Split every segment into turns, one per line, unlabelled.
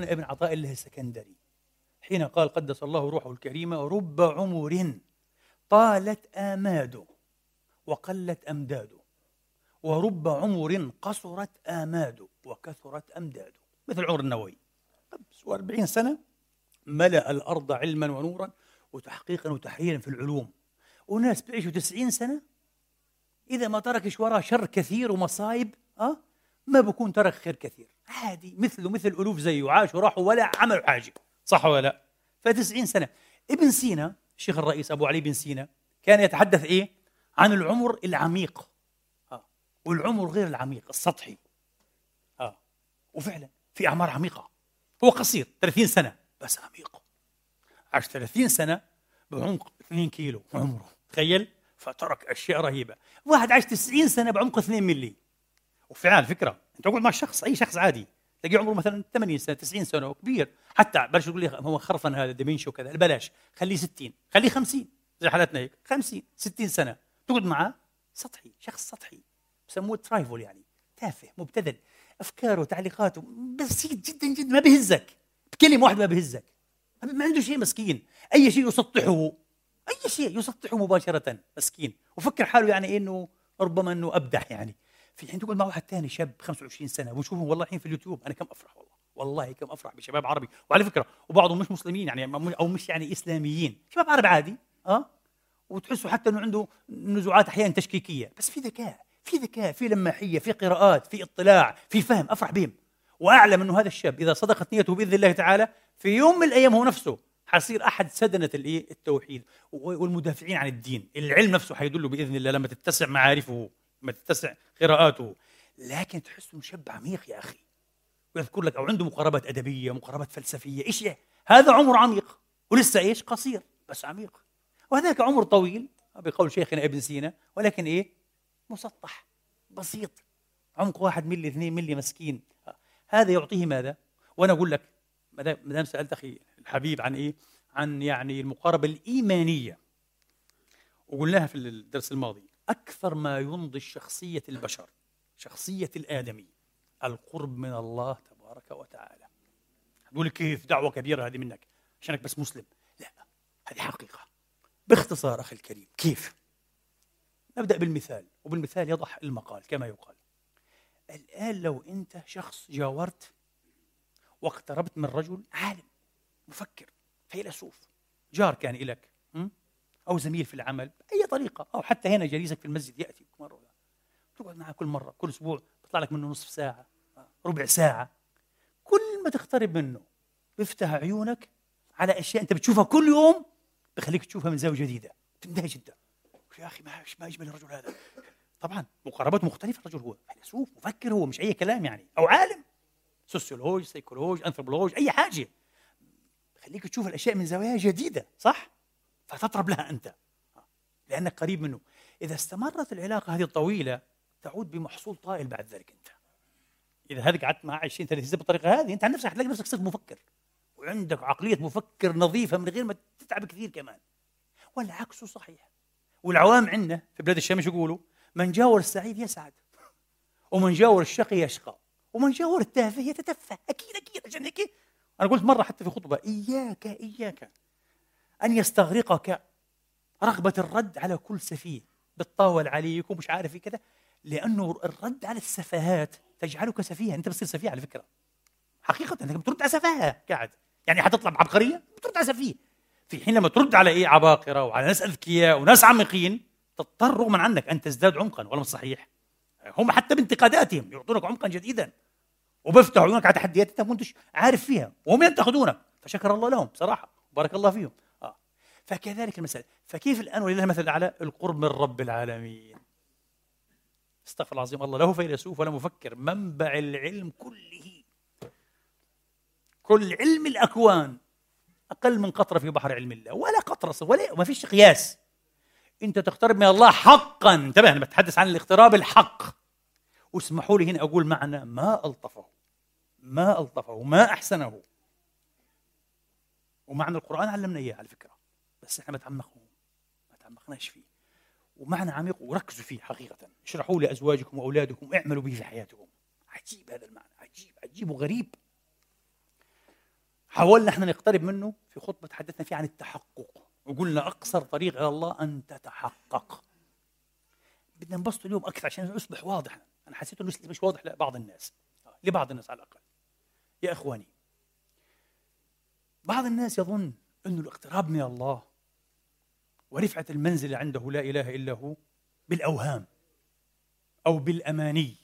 مولانا ابن عطاء الله السكندري حين قال قدس الله روحه الكريمة رب عمر طالت آماده وقلت أمداده ورب عمر قصرت آماده وكثرت أمداده. مثل عمر النووي. 40 سنة ملأ الأرض علما ونورا وتحقيقا وتحريرا في العلوم. وناس بيعيشوا 90 سنة إذا ما تركش وراه شر كثير ومصايب أه؟ ما بكون ترك خير كثير. عادي مثله مثل ألوف زيه عاشوا راحوا ولا عملوا حاجة. صح ولا لا؟ ف90 سنة. ابن سينا الشيخ الرئيس أبو علي بن سينا كان يتحدث إيه؟ عن العمر العميق. آه. والعمر غير العميق السطحي. آه. وفعلا في أعمار عميقة. هو قصير 30 سنة. بس عميق. عاش 30 سنة بعمق 2 كيلو عمره. تخيل؟ فترك أشياء رهيبة. واحد عاش 90 سنة بعمق 2 ملي. وفعلا فكرة أنت تقعد مع شخص أي شخص عادي تلاقيه عمره مثلا 80 سنة 90 سنة وكبير حتى بلش يقول لي هو خرفن هذا dementia وكذا بلاش خليه 60 خليه 50 زي حالتنا هيك 50 60 سنة تقعد معه سطحي شخص سطحي بسموه trivial يعني تافه مبتذل افكاره تعليقاته بسيط جدا جدا ما بهزك بكلمة واحدة ما بهزك ما عنده شيء مسكين أي شيء يسطحه أي شيء يسطحه مباشرة مسكين وفكر حاله يعني إنه ربما إنه أبدع يعني. في حين تقول مع واحد ثاني شاب 25 سنة ونشوفهم والله الحين في اليوتيوب. أنا كم أفرح والله. والله كم أفرح بشباب عربي. وعلى فكرة وبعضهم مش مسلمين يعني أو مش يعني إسلاميين. شباب عربي عادي آه؟ وتحسوا حتى إنه عنده نزوعات أحيانا تشكيكية. بس في ذكاء في ذكاء في لماحيه في قراءات في اطلاع في فهم. أفرح بهم. وأعلم إنه هذا الشاب إذا صدقت نيته بإذن الله تعالى في يوم من الأيام هو نفسه حيصير أحد سدنة الإيه؟ التوحيد والمدافعين عن الدين. العلم نفسه حيدله بإذن الله لما تتسع معارفه. لما تتسع قراءاته. لكن تحس إنه شاب عميق يا أخي. ويذكر لك أو عنده مقاربات أدبية مقاربات فلسفية. إيش يعني؟ هذا عمر عميق. ولسه إيش؟ قصير بس عميق. وهذاك عمر طويل بقول شيخنا ابن سينا ولكن إيه؟ مسطح بسيط. عمق واحد ملي اثنين ملي مسكين. هذا يعطيه ماذا؟ وأنا أقول لك ما دام سألت أخي الحبيب عن إيه؟ عن يعني المقاربة الإيمانية. وقلناها في الدرس الماضي. أكثر ما ينضج شخصية البشر شخصية الآدمي القرب من الله تبارك وتعالى. تقول كيف؟ دعوة كبيرة هذه منك. عشانك بس مسلم. لا هذه حقيقة. باختصار أخي الكريم كيف؟ نبدأ بالمثال وبالمثال يضح المقال كما يقال. الآن لو أنت شخص جاورت واقتربت من رجل عالم مفكر فيلسوف جار كان لك أو زميل في العمل بأي طريقة أو حتى هنا جليسك في المسجد يأتي مرة تقعد معه كل مرة كل أسبوع بيطلع لك منه نصف ساعة ربع ساعة. كل ما تقترب منه بيفتح عيونك على أشياء أنت بتشوفها كل يوم بخليك تشوفها من زاوية جديدة. تندهش جدا. يا أخي ما ما يجمل الرجل هذا. طبعا مقاربات مختلفة الرجل هو فيلسوف مفكر هو مش أي كلام يعني أو عالم. sociologist psychologist anthropologist أي حاجة. خليك تشوف الأشياء من زوايا جديدة صح؟ فتطرب لها أنت. لأنك قريب منه. إذا استمرت العلاقة هذه الطويلة تعود بمحصول طائل بعد ذلك أنت. إذا هذه قعدت معه 20 30 سنة بالطريقة هذه أنت عن نفسك حتلاقي نفسك صرت مفكر. وعندك عقلية مفكر نظيفة من غير ما تتعب كثير كمان. والعكس صحيح. والعوام عندنا في بلاد الشام يقولوا؟ من جاور السعيد يسعد ومن جاور الشقي يشقى ومن جاور التافه يتتفه. أكيد أكيد عشان هيك أنا قلت مرة حتى في خطبة إياك إياك. أن يستغرقك رغبة الرد على كل سفيه. بتطاول عليك ومش عارف إيه كذا. لأنه الرد على السفاهات تجعلك سفيها. أنت بتصير سفيه على فكرة. حقيقة انك بترد على سفاهة قاعد. يعني حتطلع بعبقرية؟ بترد على سفيه. في حين لما ترد على إيه؟ عباقرة وعلى ناس أذكياء وناس عميقين تضطر رغما عنك أن تزداد عمقا. ولا مش صحيح؟ هم حتى بانتقاداتهم يعطونك عمقا جديدا. وبيفتحوا عيونك على تحديات أنت ما عارف فيها. وهم ينتقدونك. فشكر الله لهم بصراحة. بارك الله فيهم. فكذلك المسألة. فكيف الآن ولله المثل الأعلى؟ القرب من رب العالمين. استغفر العظيم الله له فيلسوف ولا مفكر. منبع العلم كله. كل علم الأكوان. أقل من قطرة في بحر علم الله. ولا قطرة ولا ما فيش قياس. أنت تقترب من الله حقا. انتبه أنا بتحدث عن الاقتراب الحق. واسمحوا لي هنا أقول معنى ما ألطفه. ما ألطفه ما أحسنه. ومعنى القرآن علمنا إياه على فكرة. بس إحنا ما تعمقنا ما تعمقناش فيه. ومعنى عميق وركزوا فيه حقيقة. اشرحوا لأزواجكم وأولادكم اعملوا به في حياتكم عجيب هذا المعنى عجيب عجيب وغريب. حاولنا إحنا نقترب منه في خطبة تحدثنا فيها عن التحقق. وقلنا أقصر طريق إلى الله أن تتحقق. بدنا نبسط اليوم أكثر عشان يصبح واضح. أنا حسيت أنه مش واضح لبعض الناس. لبعض الناس على الأقل. يا إخواني بعض الناس يظن أن الاقتراب من الله ورفعة المنزل عنده لا إله إلا هو بالأوهام أو بالأماني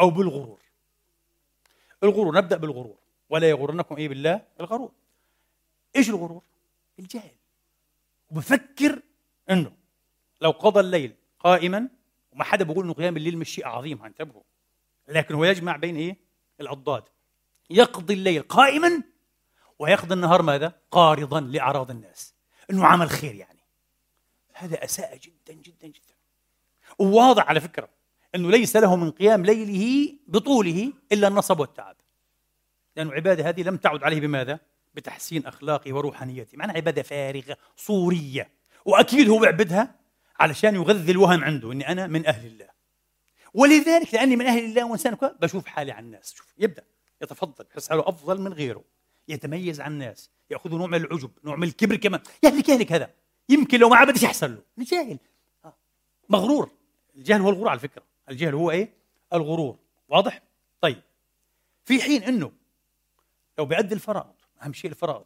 أو بالغرور. الغرور نبدأ بالغرور. ولا يغرنكم إيه بالله؟ الغرور. إيش الغرور؟ الجهل. وبفكر أنه لو قضى الليل قائما وما حدا بيقول أنه قيام الليل مش شيء عظيم انتبهوا لكن هو يجمع بين إيه؟ الأضداد يقضي الليل قائما ويقضي النهار ماذا؟ قارضا لأعراض الناس. أنه عمل خير يعني. هذا أساء جدا جدا جدا. وواضح على فكرة أنه ليس له من قيام ليله بطوله إلا النصب والتعب. لأن العبادة هذه لم تعد عليه بماذا؟ بتحسين أخلاقه وروحانيته. معناها عبادة فارغة صورية. وأكيد هو بيعبدها علشان يغذي الوهم عنده أني أنا من أهل الله. ولذلك لأني من أهل الله وإنسان بشوف حالي عن الناس. شوف يبدأ يتفضل يحس حاله أفضل من غيره. يتميز عن الناس يأخذ نوع من العجب نوع من الكبر كمان. يهلك يهلك هذا. يمكن لو ما عبدش يحصل له. جاهل آه. مغرور. الجهل هو الغرور على فكرة. الجهل هو إيه؟ الغرور. واضح؟ طيب. في حين أنه لو بيأدي الفرائض أهم شيء الفرائض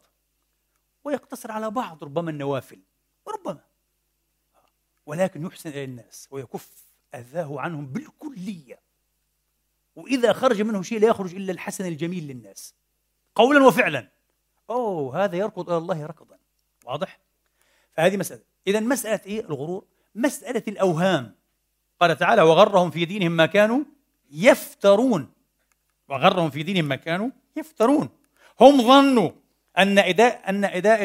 ويقتصر على بعض ربما النوافل وربما. ولكن يحسن إلى الناس ويكف أذاه عنهم بالكلية. وإذا خرج منه شيء لا يخرج إلا الحسن الجميل للناس. قولا وفعلا. أوه هذا يركض إلى الله ركضا. واضح؟ فهذه مسألة. إذا مسألة إيه؟ الغرور. مسألة الأوهام. قال تعالى وغرهم في دينهم ما كانوا يفترون. وغرهم في دينهم ما كانوا يفترون. هم ظنوا أن أداء أن أداء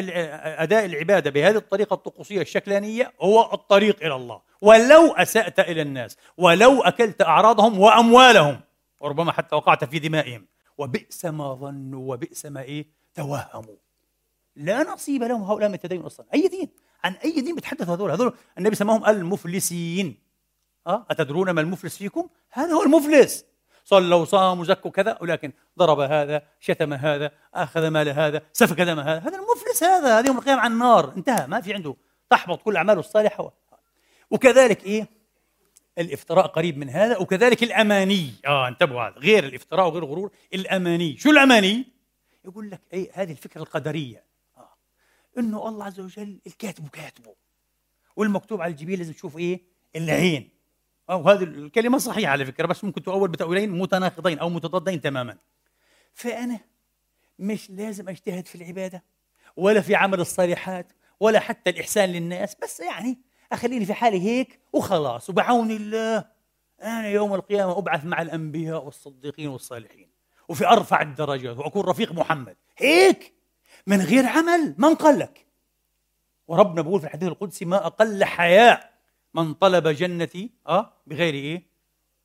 أداء العبادة بهذه الطريقة الطقوسية الشكلانية هو الطريق إلى الله. ولو أسأت إلى الناس ولو أكلت أعراضهم وأموالهم وربما حتى وقعت في دمائهم. وبئس ما ظنوا وبئس ما إيه؟ توهموا. لا نصيب لهم هؤلاء من التدين أصلا. أي دين؟ عن أي دين بيتحدث هذول؟ هذول النبي سماهم المفلسين. أه؟ أتدرون ما المفلس فيكم؟ هذا هو المفلس. صلوا وصاموا وزكوا كذا ولكن ضرب هذا شتم هذا أخذ مال هذا سفك دم هذا. هذا المفلس هذا هذا يوم القيامة على النار. انتهى ما في عنده. تحبط كل أعماله الصالحة. وكذلك إيه؟ الافتراء قريب من هذا وكذلك الأماني. آه انتبهوا هذا. غير الافتراء وغير الغرور الأماني. شو الأماني؟ يقول لك إيه؟ هذه الفكرة القدرية. إنه الله عز وجل الكاتب كاتبه. والمكتوب على الجبين لازم تشوف إيه؟ العين. أو هذه الكلمة صحيحة على فكرة بس ممكن تؤول بتأويلين متناقضين أو متضادين تماما. فأنا مش لازم أجتهد في العبادة ولا في عمل الصالحات ولا حتى الإحسان للناس بس يعني أخليني في حالي هيك وخلاص وبعون الله. أنا يوم القيامة أبعث مع الأنبياء والصديقين والصالحين وفي أرفع الدرجات وأكون رفيق محمد. هيك! من غير عمل من قال لك وربنا بيقول في الحديث القدسي ما أقل حياء من طلب جنتي آه بغير إيه؟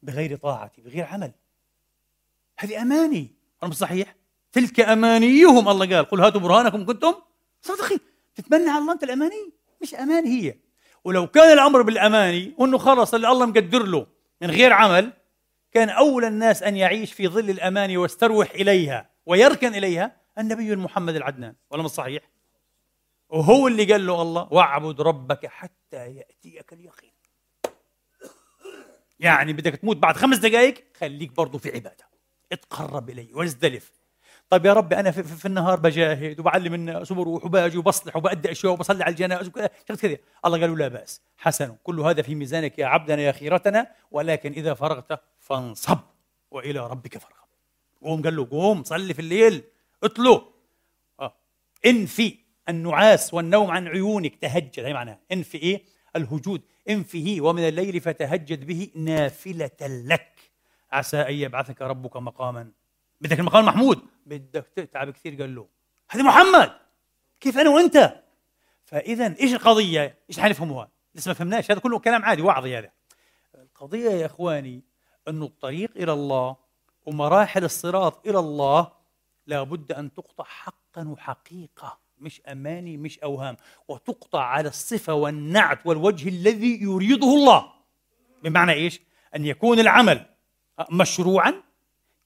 بغير طاعتي بغير عمل. هذه أماني. مش صحيح؟ تلك أمانيهم الله قال. قل هاتوا برهانكم كنتم صدقين تتمنى على الله أنت الأماني؟ مش أماني هي. ولو كان الأمر بالأماني وإنه خلص اللي الله مقدر له من غير عمل كان أولى الناس أن يعيش في ظل الأماني ويستروح إليها ويركن إليها النبي المحمد العدنان ولا مش صحيح؟ وهو اللي قال له الله واعبد ربك حتى يأتيك اليقين. يعني بدك تموت بعد خمس دقائق خليك برضه في عبادة. اتقرب إلي وازدلف. طيب يا ربي أنا في, في, في النهار بجاهد وبعلم الناس وبروح وباجي وبصلح وبأدي أشياء وبصلي على الجنائز وكذا كذا الله قالوا لا بأس. حسن كل هذا في ميزانك يا عبدنا يا خيرتنا ولكن إذا فرغت فانصب وإلى ربك فارغب. قوم قال له قوم صلي في الليل. اتلو آه. انفي النعاس والنوم عن عيونك. تهجد. هي معناها. انفي إيه؟ الهجود. انفه ومن الليل فتهجد به نافلة لك. عسى أن يبعثك ربك مقاما. بدك المقام المحمود بدك. تتعب كثير قال له. هذا محمد. كيف أنا وأنت؟ فإذا إيش القضية؟ إيش حنفهموها لسه ما فهمناش. هذا كله كلام عادي. وعظي هذا. القضية يا إخواني أن الطريق إلى الله ومراحل الصراط إلى الله لابد أن تقطع حقا وحقيقة مش أماني مش أوهام وتقطع على الصفة والنعت والوجه الذي يريده الله بمعنى إيش؟ أن يكون العمل مشروعا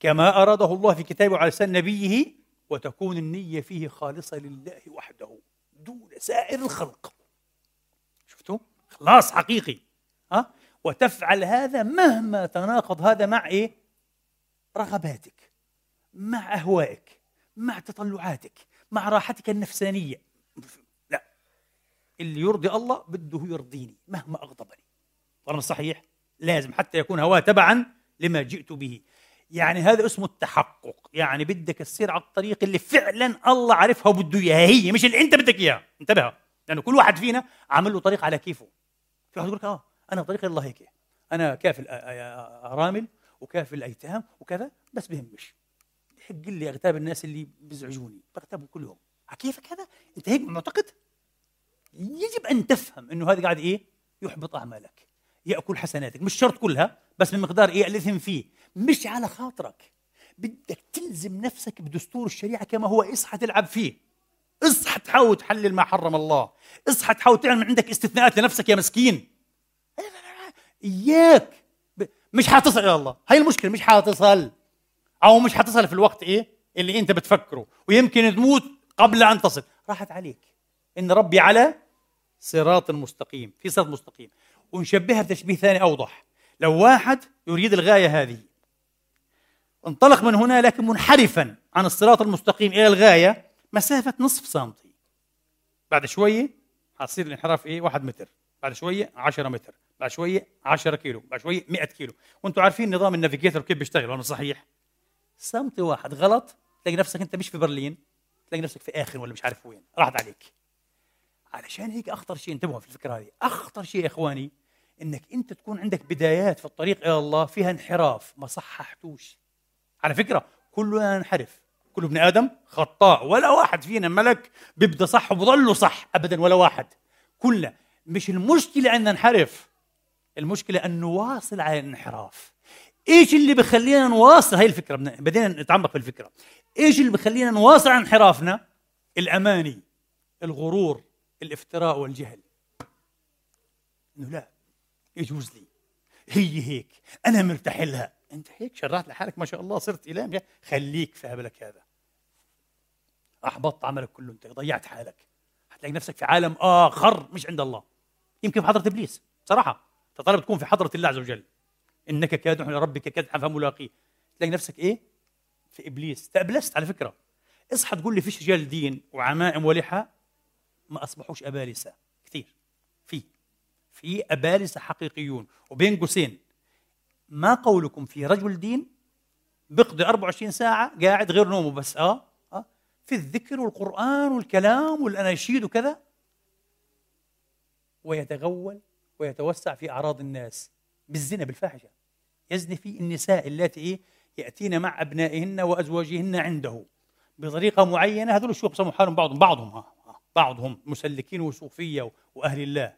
كما أراده الله في كتابه على لسان نبيه وتكون النية فيه خالصة لله وحده دون سائر الخلق شفتوا؟ خلاص حقيقي ها؟ وتفعل هذا مهما تناقض هذا مع إيه؟ رغباتك مع أهوائك مع تطلعاتك مع راحتك النفسانية. لا. اللي يرضي الله بده يرضيني مهما أغضبني. طالما صحيح؟ لازم حتى يكون هواه تبعا لما جئت به. يعني هذا اسمه التحقق. يعني بدك تسير على الطريق اللي فعلا الله عارفها وبده إياها. هي مش اللي أنت بدك إياها. انتبه. لأنه كل واحد فينا عامل له طريق على كيفه. في واحد يقول لك آه أنا طريقي الله هيك. أنا كافل ارامل وكافل الأيتام وكذا بس بهمش. بحق لي اغتاب الناس اللي بيزعجوني بغتابهم كل يوم كيفك هذا؟ أنت هيك معتقد؟ يجب أن تفهم إنه هذا قاعد إيه؟ يحبط أعمالك يأكل حسناتك مش شرط كلها بس من مقدار إيه الاثم فيه. مش على خاطرك. بدك تلزم نفسك بدستور الشريعة كما هو. اصحى تلعب فيه. اصحى تحاول تحلل ما حرم الله. اصحى تحاول تعمل عندك استثناءات لنفسك يا مسكين. إياك. مش حتصل إلى الله. هاي المشكلة مش حتصل أو مش حتصل في الوقت إيه اللي أنت بتفكره ويمكن تموت قبل أن تصل. راحت عليك. إن ربي على صراط مستقيم في صراط مستقيم. ونشبهها بتشبيه ثاني أوضح. لو واحد يريد الغاية هذه. انطلق من هنا لكن منحرفا عن الصراط المستقيم إلى الغاية مسافة نصف سنتي. بعد شوية حصير الانحراف إيه؟ واحد متر. بعد شوية 10 متر. بعد شوية 10 كيلو. بعد شوية 100 كيلو. وأنتم عارفين نظام النافيجيتر كيف بيشتغل وأنا صحيح؟ سنتي واحد غلط تلاقي نفسك أنت مش في برلين تلاقي نفسك في آخر ولا مش عارف وين. راحت عليك. علشان هيك أخطر شيء انتبهوا في الفكرة هذه أخطر شيء يا إخواني إنك أنت تكون عندك بدايات في الطريق إلى الله فيها انحراف ما صححتوش. على فكرة كلنا ننحرف كل ابن آدم خطاء ولا واحد فينا ملك بيبدأ صح وبضله صح ابدا ولا واحد. كلنا مش المشكلة أن ننحرف المشكلة أن نواصل على الانحراف. إيش اللي بخلينا نواصل؟ هاي الفكرة بدينا نتعمق في الفكرة. إيش اللي بخلينا نواصل عن انحرافنا؟ الأماني الغرور الافتراء والجهل. إنه لا يجوز لي. هي هيك أنا مرتاح لها. أنت هيك شرعت لحالك ما شاء الله صرت اله خليك في هبلك هذا. أحبطت عملك كله أنت ضيعت حالك. حتلاقي نفسك في عالم آخر مش عند الله. يمكن في حضرة إبليس صراحة. تطلب تكون في حضرة الله عز وجل. إنك كادح لربك كدحا فملاقيه تلاقي نفسك إيه؟ في إبليس. تأبلست على فكرة. اصحى تقول لي فيش رجال دين وعمائم ولحى ما أصبحوش أبالسة. كثير. في. في أبالسة حقيقيون. وبين قوسين. ما قولكم في رجل دين بيقضي 24 ساعة قاعد غير نومه بس؟ آه. آه. في الذكر والقرآن والكلام والأناشيد وكذا. ويتغول ويتوسع في أعراض الناس. بالزنا بالفاحشة. يزني في النساء اللاتي إيه يأتين مع أبنائهن وأزواجهن عنده. بطريقة معينة هذول الشيوخ بسموا حالهم بعضهم بعضهم ها بعضهم مسلكين وصوفية وأهل الله.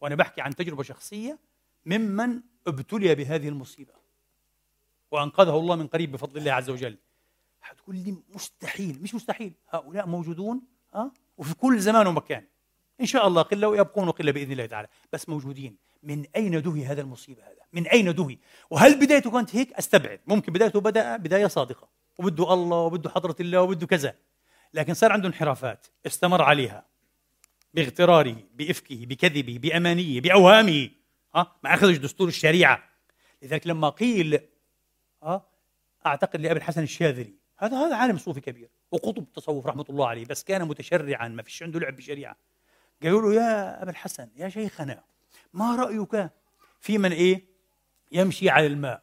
وأنا بحكي عن تجربة شخصية ممن ابتلي بهذه المصيبة وأنقذه الله من قريب بفضل الله عز وجل. حتقول لي مستحيل مش مستحيل. هؤلاء موجودون ها وفي كل زمان ومكان. إن شاء الله قلة ويبقون قلة بإذن الله تعالى. بس موجودين. من أين دهي هذا المصيبة هذا؟ من أين دهي؟ وهل بدايته كانت هيك؟ أستبعد. ممكن بدايته بدأ بداية صادقة. وبده الله وبده حضرة الله وبده كذا. لكن صار عنده انحرافات استمر عليها. باغتراره بإفكه بكذبه بأمانيه بأوهامه. ها؟ ما أخذش دستور الشريعة. لذلك لما قيل ها؟ أعتقد لأبي الحسن الشاذلي. هذا هذا عالم صوفي كبير. وقطب التصوف رحمة الله عليه. بس كان متشرعا ما فيش عنده لعب بشريعة. قالوا له يا أبا الحسن يا شيخنا ما رأيك في من إيه؟ يمشي على الماء.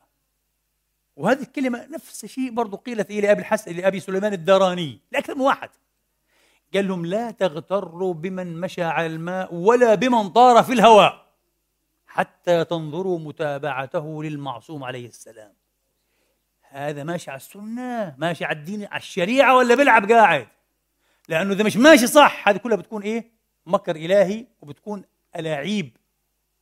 وهذه الكلمة نفس الشيء برضو قيلت إلى أبي الحسن لأبي سليمان الداراني لأكثر من واحد. قال لهم لا تغتروا بمن مشى على الماء ولا بمن طار في الهواء حتى تنظروا متابعته للمعصوم عليه السلام. هذا ماشي على السنة ماشي على الدين على الشريعة ولا بيلعب قاعد؟ لأنه إذا مش ماشي صح هذه كلها بتكون إيه؟ مكر إلهي وبتكون ألاعيب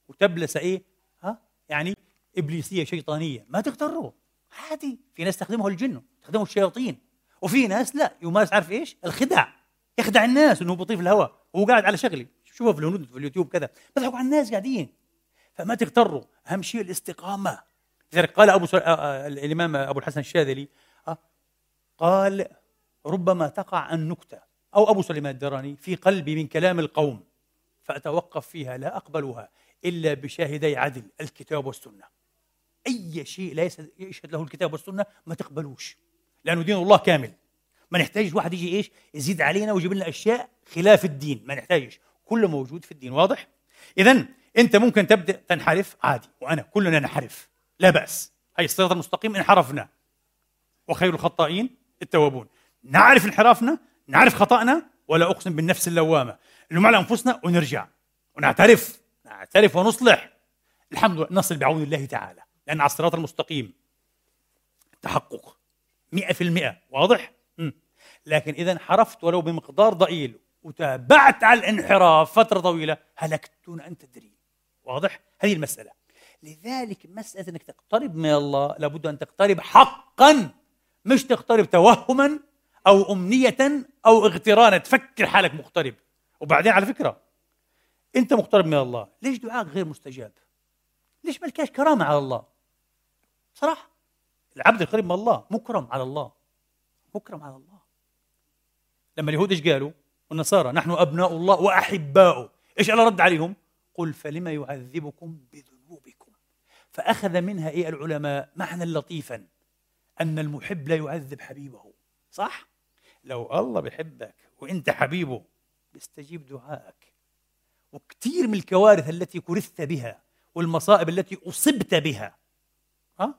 وتبلس إيه؟ ها؟ يعني إبليسية شيطانية. ما تغتروا عادي. في ناس تخدمه الجن تخدمه الشياطين. وفي ناس لا. يمارس عارف إيش؟ الخدع يخدع الناس إنه بيطيف الهواء وهو قاعد على شغلي. شوفوا في الهنود في اليوتيوب كذا. بيضحكوا على الناس قاعدين. فما تغتروا أهم شيء الاستقامة. لذلك قال أبو سر... آه، آه، الإمام أبو الحسن الشاذلي آه، قال ربما تقع النكتة. أو أبو سليمان الدراني في قلبي من كلام القوم فأتوقف فيها لا أقبلها. إلا بشاهدي عدل الكتاب والسنة. أي شيء لا يشهد له الكتاب والسنة ما تقبلوش. لأنه دين الله كامل. ما نحتاجش واحد يجي إيش يزيد علينا ويجيب لنا أشياء خلاف الدين. ما نحتاجش. كله موجود في الدين واضح؟ إذا أنت ممكن تبدأ تنحرف عادي وأنا كلنا ننحرف لا بأس. هي الصراط المستقيم انحرفنا. وخير الخطائين التوابون. نعرف انحرافنا نعرف خطأنا ولا أقسم بالنفس اللوامة. نلوم على أنفسنا ونرجع. ونعترف. نعترف ونصلح. الحمد لله نصل بعون الله تعالى لأن على الصراط المستقيم. تحقق مئة في المئة. واضح؟ م. لكن إذا انحرفت ولو بمقدار ضئيل وتابعت على الانحراف فترة طويلة هلكت دون أن تدري. واضح؟ هذه المسألة. لذلك مسألة أنك تقترب من الله لابد أن تقترب حقا مش تقترب توهما أو أمنية أو اغترانا تفكر حالك مقترب. وبعدين على فكرة أنت مقترب من الله. ليش دعائك غير مستجاب؟ ليش ملكاش كرامة على الله؟ صراحة. العبد القريب من الله مكرم على الله. مكرم على الله. لما اليهود إيش قالوا؟ والنصارى نحن أبناء الله وأحباؤه. إيش الله رد عليهم؟ قل فلما يعذبكم بذنوبكم؟ فأخذ منها إيه العلماء؟ معنى لطيفا. أن المحب لا يعذب حبيبه. صح؟ لو الله بحبك وأنت حبيبه بيستجيب دعائك وكثير من الكوارث التي كرثت بها والمصائب التي أصبت بها. ها؟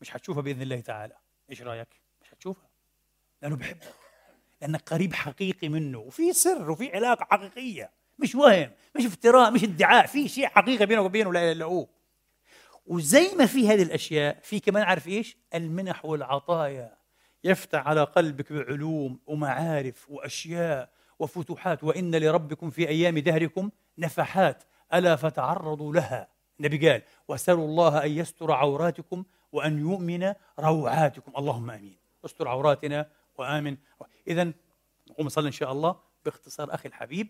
مش حتشوفها بإذن الله تعالى. إيش رأيك؟ مش حتشوفها لأنه بحبك. لأنك قريب حقيقي منه. وفي سر وفي علاقة حقيقية. مش وهم مش افتراء مش ادعاء. في شيء حقيقي بينك وبينه لا إله إلا هو. وزي ما في هذه الأشياء في كمان عارف إيش؟ المنح والعطايا. يفتح على قلبك بعلوم ومعارف وأشياء وفتوحات وإن لربكم في أيام دهركم نفحات. ألا فتعرضوا لها؟ النبي قال وأسألوا الله أن يستر عوراتكم وأن يؤمن روعاتكم. اللهم آمين. استر عوراتنا وآمن. إذا نقوم نصلي إن شاء الله باختصار أخي الحبيب.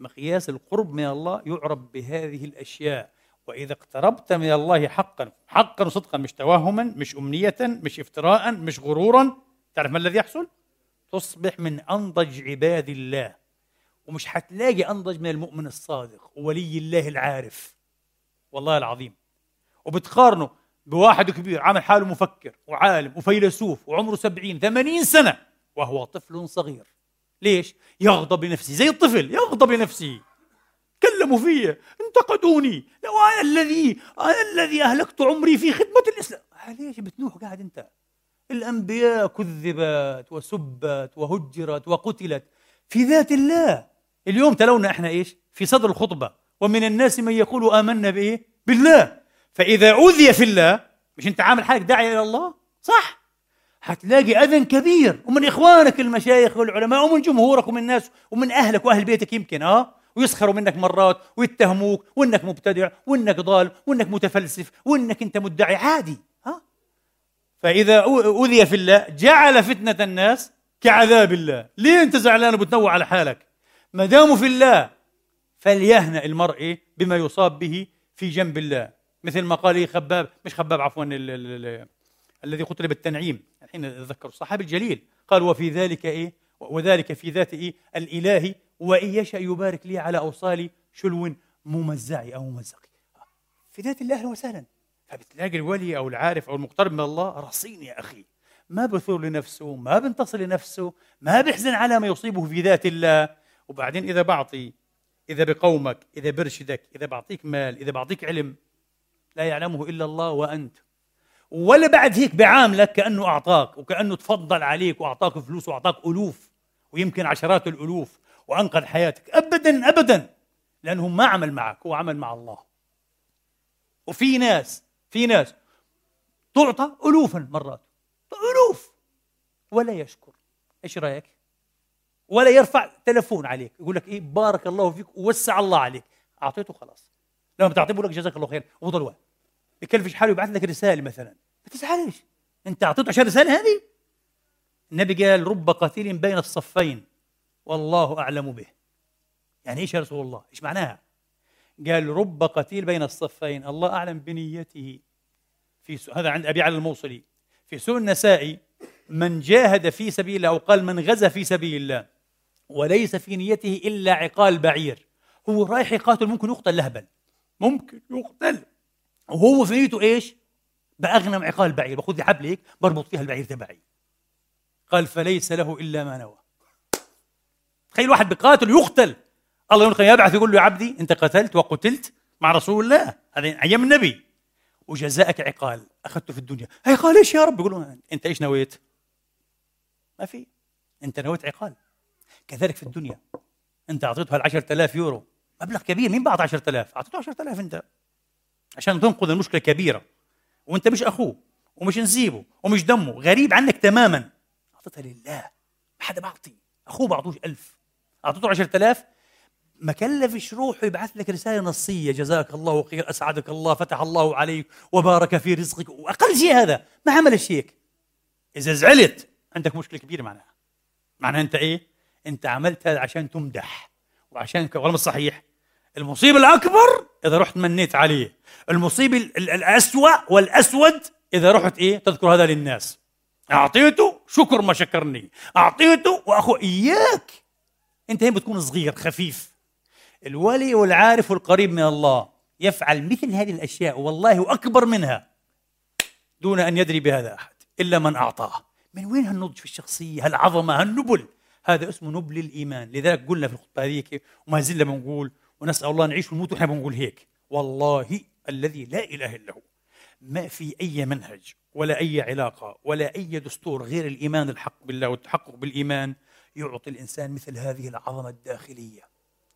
مقياس القرب من الله يعرف بهذه الأشياء. وإذا اقتربت من الله حقا حقا وصدقا مش توهما مش امنيه مش افتراء مش غرورا تعرف ما الذي يحصل؟ تصبح من أنضج عباد الله ومش حتلاقي أنضج من المؤمن الصادق وولي الله العارف. والله العظيم. وبتقارنه بواحد كبير عامل حاله مفكر وعالم وفيلسوف وعمره سبعين ثمانين سنة وهو طفل صغير. ليش؟ يغضب لنفسه زي الطفل يغضب لنفسه. تكلموا في انتقدوني. لو أنا الذي أنا الذي أهلكت عمري في خدمة الإسلام. ليش بتنوح قاعد أنت؟ الأنبياء كذبت وسبت وهجرت وقتلت في ذات الله. اليوم تلونا إحنا إيش؟ في صدر الخطبة. ومن الناس من يقول آمنا بإيه؟ بالله. فإذا أوذي في الله مش أنت عامل حالك داعيه إلى الله؟ صح. حتلاقي اذن كبير. ومن إخوانك المشايخ والعلماء ومن جمهورك ومن الناس ومن أهلك وأهل بيتك يمكن آه؟ ويسخروا منك مرات ويتهموك وإنك مبتدع وإنك ضال وإنك متفلسف وإنك أنت مدعي عادي. ها فاذا اوذي في الله جعل فتنة الناس كعذاب الله. ليه أنت زعلان وبتنوع على حالك؟ ما داموا في الله فليهنأ المرء بما يصاب به في جنب الله. مثل ما قال خباب مش خباب عفوا الذي قتل بالتنعيم الحين اتذكر الصحابي الجليل. قال وفي ذلك إيه؟ وذلك في ذات إيه؟ الإله وان يشاء يبارك لي على أوصال شلو ممزعي أو ممزقي. في ذات الله أهلا وسهلا. فبتلاقي الولي أو العارف أو المقترب من الله رصين يا أخي. ما بثور لنفسه ما بنتصر لنفسه ما بيحزن على ما يصيبه في ذات الله. وبعدين إذا بعطي إذا بقومك إذا برشدك إذا بعطيك مال إذا بعطيك علم لا يعلمه إلا الله وأنت. ولا بعد هيك بعاملك كأنه أعطاك وكأنه تفضل عليك وأعطاك فلوس وأعطاك ألوف ويمكن عشرات الألوف وأنقذ حياتك. ابدا ابدا. لأنه ما عمل معك هو عمل مع الله. وفي ناس في ناس تعطى الوفا مرات. ألوف! ولا يشكر. إيش رأيك؟ ولا يرفع تلفون عليك. يقول لك إيه بارك الله فيك ووسع الله عليك. أعطيته خلاص. لما بتعطيه بقول لك جزاك الله خير. وفضل وقت بكلفش حاله يبعث لك رسالة مثلا. ما تزعلش. أنت أعطيته عشان الرسالة هذه؟ النبي قال رب قتيل بين الصفين. والله أعلم به. يعني إيش يا رسول الله؟ إيش معناها؟ قال رب قتيل بين الصفين. الله أعلم بنيته في هذا عند أبي علي الموصلي. في سوء النسائي من جاهد في سبيل الله أو قال من غزا في سبيل الله وليس في نيته إلا عقال بعير. هو رايح يقاتل ممكن يقتل لهبل. ممكن يقتل. وهو في نيته إيش؟ بأغنم عقال بعير. باخذ لي حبل هيك بربط فيها البعير تبعي. قال فليس له إلا ما نوى. تخيل واحد بقاتل يقتل. الله يوم يبعث يقول له يا عبدي أنت قتلت وقتلت مع رسول الله. هذا أيام النبي. وجزاءك عقال. أخذته في الدنيا. عقال إيش يا رب؟ يقول له أنت إيش نويت؟ ما في. أنت نويت عقال. كذلك في الدنيا. أنت أعطيته هال 10000 يورو. مبلغ كبير مين بعطى 10000 أعطيته 10000 أنت. عشان تنقذ المشكلة كبيرة. وأنت مش أخوه ومش نسيبه ومش دمه. غريب عنك تماما. أعطيتها لله. ما حدا بعطي أخوه بعطوش ألف. أعطيته 10000 ما كلفش روحه يبعث لك رسالة نصية. جزاك الله خير أسعدك الله فتح الله عليك وبارك في رزقك. وأقل شيء هذا ما عملش هيك إذا زعلت عندك مشكلة كبيرة معناها معناها أنت إيه؟ أنت عملت هذا عشان تمدح وعشان مش صحيح. المصيبة الأكبر إذا رحت منيت عليه. المصيبة الأسوأ والأسود إذا رحت إيه؟ تذكر هذا للناس. أعطيته شكر ما شكرني. أعطيته وأخو إياك. أنت هين بتكون صغير خفيف. الولي والعارف والقريب من الله يفعل مثل هذه الأشياء والله وأكبر منها دون أن يدري بهذا أحد إلا من أعطاه. من وين هالنضج في الشخصية؟ هالعظمة؟ هالنبل؟ هذا اسمه نبل الإيمان. لذلك قلنا في الخطبة هذيك وما زلنا بنقول ونسأل الله نعيش ونموت ونحن بنقول هيك. والله الذي لا إله إلا هو. ما في أي منهج ولا أي علاقة ولا أي دستور غير الإيمان الحق بالله والتحقق بالإيمان يعطي الإنسان مثل هذه العظمة الداخلية.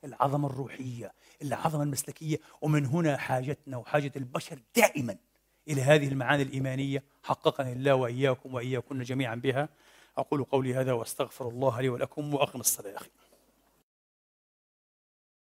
العظمة الروحية العظمة المسلكية ومن هنا حاجتنا وحاجة البشر دائما إلى هذه المعاني الإيمانية حققني الله وإياكم وإياكن جميعا بها. أقول قولي هذا وأستغفر الله لي ولكم وأقم الصلاة أخي.